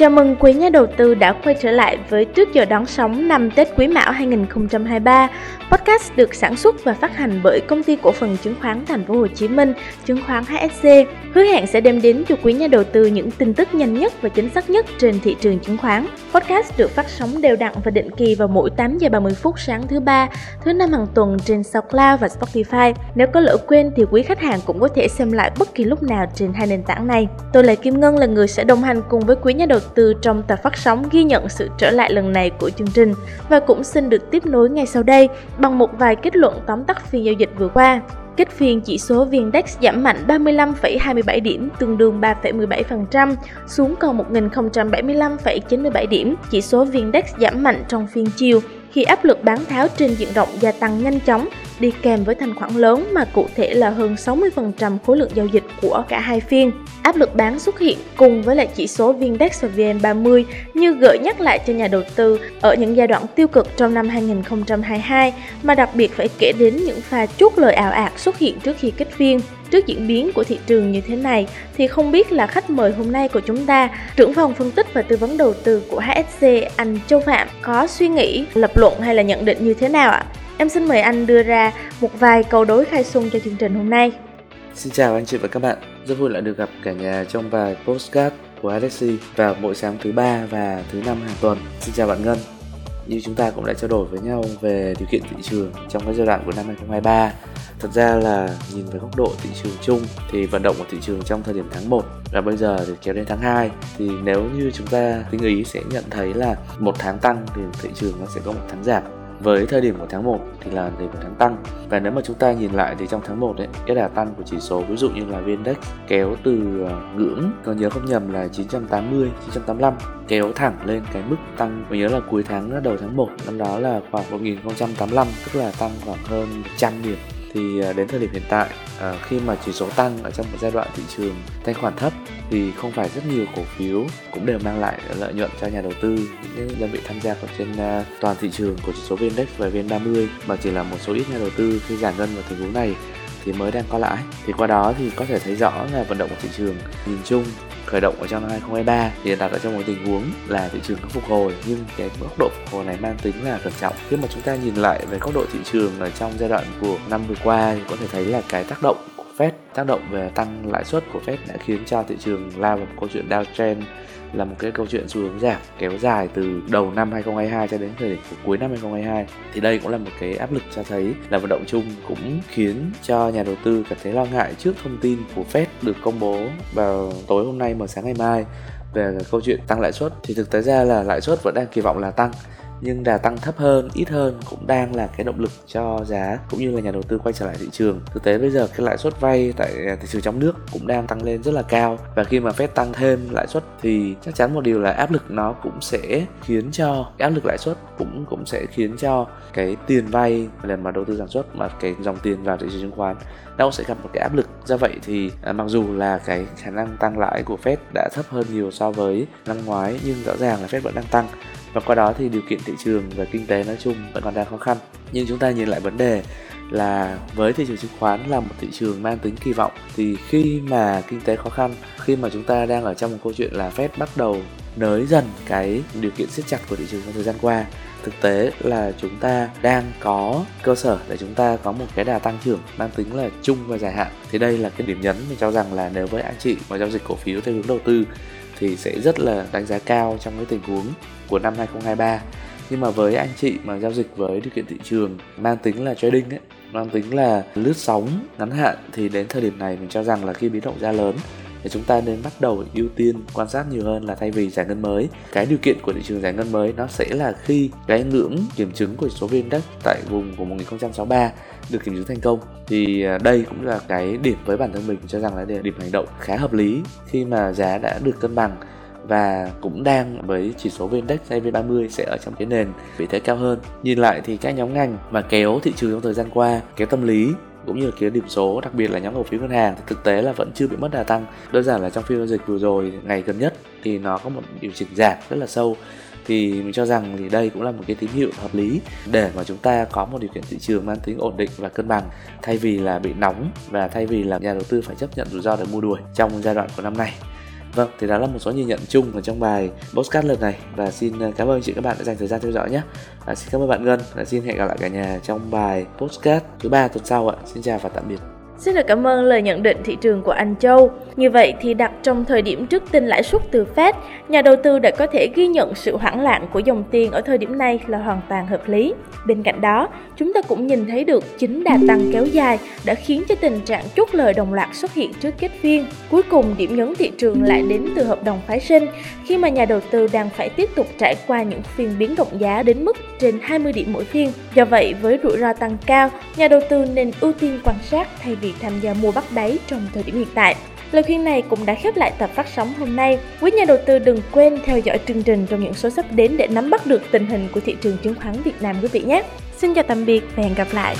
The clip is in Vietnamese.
Chào mừng quý nhà đầu tư đã quay trở lại với Trước giờ đón sóng năm Tết Quý Mão 2023. Podcast được sản xuất và phát hành bởi công ty cổ phần chứng khoán Thành phố Hồ Chí Minh, chứng khoán HSC, hứa hẹn sẽ đem đến cho quý nhà đầu tư những tin tức nhanh nhất và chính xác nhất trên thị trường chứng khoán. Podcast được phát sóng đều đặn và định kỳ vào mỗi 8 giờ 30 phút sáng thứ ba, thứ năm hàng tuần trên SoundCloud và Spotify. Nếu có lỡ quên thì quý khách hàng cũng có thể xem lại bất kỳ lúc nào trên hai nền tảng này. Tôi là Kim Ngân là người sẽ đồng hành cùng với quý nhà đầu tư trong tập phát sóng ghi nhận sự trở lại lần này của chương trình và cũng xin được tiếp nối ngay sau đây bằng một vài kết luận tóm tắt phiên giao dịch vừa qua. Kết phiên chỉ số VN-Index giảm mạnh 35,27 điểm, tương đương 3,17%, xuống còn 1.075,97 điểm. Chỉ số VN-Index giảm mạnh trong phiên chiều khi áp lực bán tháo trên diện rộng gia tăng nhanh chóng đi kèm với thanh khoản lớn mà cụ thể là hơn 60% khối lượng giao dịch của cả hai phiên. Áp lực bán xuất hiện cùng với lại chỉ số VNDAX và VN30 như gợi nhắc lại cho nhà đầu tư ở những giai đoạn tiêu cực trong năm 2022 mà đặc biệt phải kể đến những pha chốt lời ảo ạt xuất hiện trước khi kết phiên. Trước diễn biến của thị trường như thế này thì không biết là khách mời hôm nay của chúng ta, trưởng phòng phân tích và tư vấn đầu tư của HSC anh Châu Phạm có suy nghĩ, lập luận hay là nhận định như thế nào ạ? Em xin mời anh đưa ra một vài câu đối khai xuân cho chương trình hôm nay. Xin chào anh chị và các bạn, rất vui lại được gặp cả nhà trong vài postcard của Alexi vào mỗi sáng thứ ba và thứ năm hàng tuần. Xin chào bạn Ngân. Như chúng ta cũng đã trao đổi với nhau về điều kiện thị trường trong cái giai đoạn của năm 2023 Thật ra là nhìn về góc độ thị trường chung thì vận động của thị trường trong thời điểm tháng 1 và bây giờ thì kéo đến tháng 2 thì nếu như chúng ta tính ý sẽ nhận thấy là một tháng tăng thì thị trường nó sẽ có một tháng giảm với thời điểm của tháng 1 thì là thời điểm của tháng tăng. Và nếu mà chúng ta nhìn lại thì trong tháng 1 ấy, cái đà tăng của chỉ số, ví dụ như là VN-Index kéo từ ờ, ngưỡng, có nhớ không nhầm là 980 985 kéo thẳng lên cái mức tăng. Mình nhớ là cuối tháng ờ, đầu tháng 1 năm đó là khoảng 1085 tức là tăng khoảng hơn 100 điểm thì à, đến thời điểm hiện tại à, khi mà chỉ số tăng ở trong một giai đoạn thị trường thanh khoản thấp thì không phải rất nhiều cổ phiếu cũng đều mang lại lợi nhuận cho nhà đầu tư những đơn vị tham gia ở trên à, toàn thị trường của chỉ số VN-Index và VN30 mà chỉ là một số ít nhà đầu tư khi giải ngân vào tình huống này thì mới đang có lãi. Thì qua đó thì có thể thấy rõ là vận động của thị trường nhìn chung khởi động ở trong năm 2023 thì đặt ở trong một tình huống là thị trường có phục hồi, nhưng cái mức độ phục hồi này mang tính là cẩn trọng. Khi mà chúng ta nhìn lại về góc độ thị trường ở trong giai đoạn của năm vừa qua thì có thể thấy là cái tác động Fed, tác động về tăng lãi suất của Fed đã khiến cho thị trường lao vào một câu chuyện downtrend là một cái câu chuyện xu hướng giảm, kéo dài từ đầu năm 2022 cho đến thời điểm cuối năm 2022 thì đây cũng là một cái áp lực cho thấy là vận động chung cũng khiến cho nhà đầu tư cảm thấy lo ngại trước thông tin của Fed được công bố vào tối hôm nay và sáng ngày mai về câu chuyện tăng lãi suất. Thì thực tế ra là lãi suất vẫn đang kỳ vọng là tăng nhưng đà tăng thấp hơn ít hơn cũng đang là cái động lực cho giá cũng như là nhà đầu tư quay trở lại thị trường. Thực tế bây giờ cái lãi suất vay tại à, thị trường trong nước cũng đang tăng lên rất là cao. Và khi mà Fed tăng thêm lãi suất thì chắc chắn một điều là áp lực nó cũng sẽ khiến cho áp lực lãi suất cũng cũng sẽ khiến cho cái tiền vay lần mà đầu tư sản xuất mà cái dòng tiền vào thị trường chứng khoán nó cũng sẽ gặp một cái áp lực. Do vậy thì à, mặc dù là cái khả năng tăng lãi của Fed đã thấp hơn nhiều so với năm ngoái nhưng rõ ràng là Fed vẫn đang tăng và qua đó thì điều kiện thị trường và kinh tế nói chung vẫn còn đang khó khăn. Nhưng chúng ta nhìn lại vấn đề là với thị trường chứng khoán là một thị trường mang tính kỳ vọng, thì khi mà kinh tế khó khăn, khi mà chúng ta đang ở trong một câu chuyện là Fed bắt đầu nới dần cái điều kiện siết chặt của thị trường trong thời gian qua, thực tế là chúng ta đang có cơ sở để chúng ta có một cái đà tăng trưởng mang tính là chung và dài hạn. Thì đây là cái điểm nhấn mình cho rằng là nếu với anh chị mà giao dịch cổ phiếu theo hướng đầu tư thì sẽ rất là đánh giá cao trong cái tình huống của năm 2023 nhưng mà với anh chị mà giao dịch với điều kiện thị trường mang tính là trading ấy, mang tính là lướt sóng ngắn hạn, thì đến thời điểm này mình cho rằng là khi biến động ra lớn thì chúng ta nên bắt đầu ưu tiên quan sát nhiều hơn là thay vì giải ngân mới cái điều kiện của thị trường giải ngân mới nó sẽ là khi cái ngưỡng kiểm chứng của số viên đất tại vùng của 1063 được kiểm chứng thành công thì à, đây cũng là cái điểm với bản thân mình cho rằng là điểm hành động khá hợp lý khi mà giá đã được cân bằng và cũng đang với chỉ số VN-Index VN30 sẽ ở trong cái nền vị thế cao hơn. Nhìn lại thì các nhóm ngành mà kéo thị trường trong thời gian qua, kéo tâm lý cũng như là cái điểm số, đặc biệt là nhóm cổ phiếu ngân hàng, thì thực tế là vẫn chưa bị mất đà tăng. Đơn giản là trong phiên giao dịch vừa rồi, ngày gần nhất, thì nó có một điều chỉnh giảm rất là sâu. Thì mình cho rằng thì đây cũng là một cái tín hiệu hợp lý để mà chúng ta có một điều kiện thị trường mang tính ổn định và cân bằng, thay vì là bị nóng và thay vì là nhà đầu tư phải chấp nhận rủi ro để mua đuổi trong giai đoạn của năm nay. Vâng, thì đó là một số nhìn nhận chung ở trong bài postcard lần này và xin ờ, cảm ơn chị các bạn đã dành thời gian theo dõi nhé. À, xin cảm ơn bạn Ngân và xin hẹn gặp lại cả nhà trong bài postcard thứ ba tuần sau ạ. Xin chào và tạm biệt. Xin được cảm ơn lời nhận định thị trường của anh Châu. Như vậy thì đặt trong thời điểm trước tin lãi suất từ Fed, nhà đầu tư đã có thể ghi nhận sự hoảng loạn của dòng tiền ở thời điểm này là hoàn toàn hợp lý. Bên cạnh đó, chúng ta cũng nhìn thấy được chính đà tăng kéo dài đã khiến cho tình trạng chốt lời đồng loạt xuất hiện trước kết phiên. Cuối cùng, điểm nhấn thị trường lại đến từ hợp đồng phái sinh khi mà nhà đầu tư đang phải tiếp tục trải qua những phiên biến động giá đến mức trên 20 điểm mỗi phiên. Do vậy, với rủi ro tăng cao, nhà đầu tư nên ưu tiên quan sát thay vì tham gia mua bắt đáy trong thời điểm hiện tại. Lời khuyên này cũng đã khép lại tập phát sóng hôm nay. Quý nhà đầu tư đừng quên theo dõi chương trình trong những số sắp đến để nắm bắt được tình hình của thị trường chứng khoán Việt Nam quý vị nhé. Xin chào tạm biệt và hẹn gặp lại.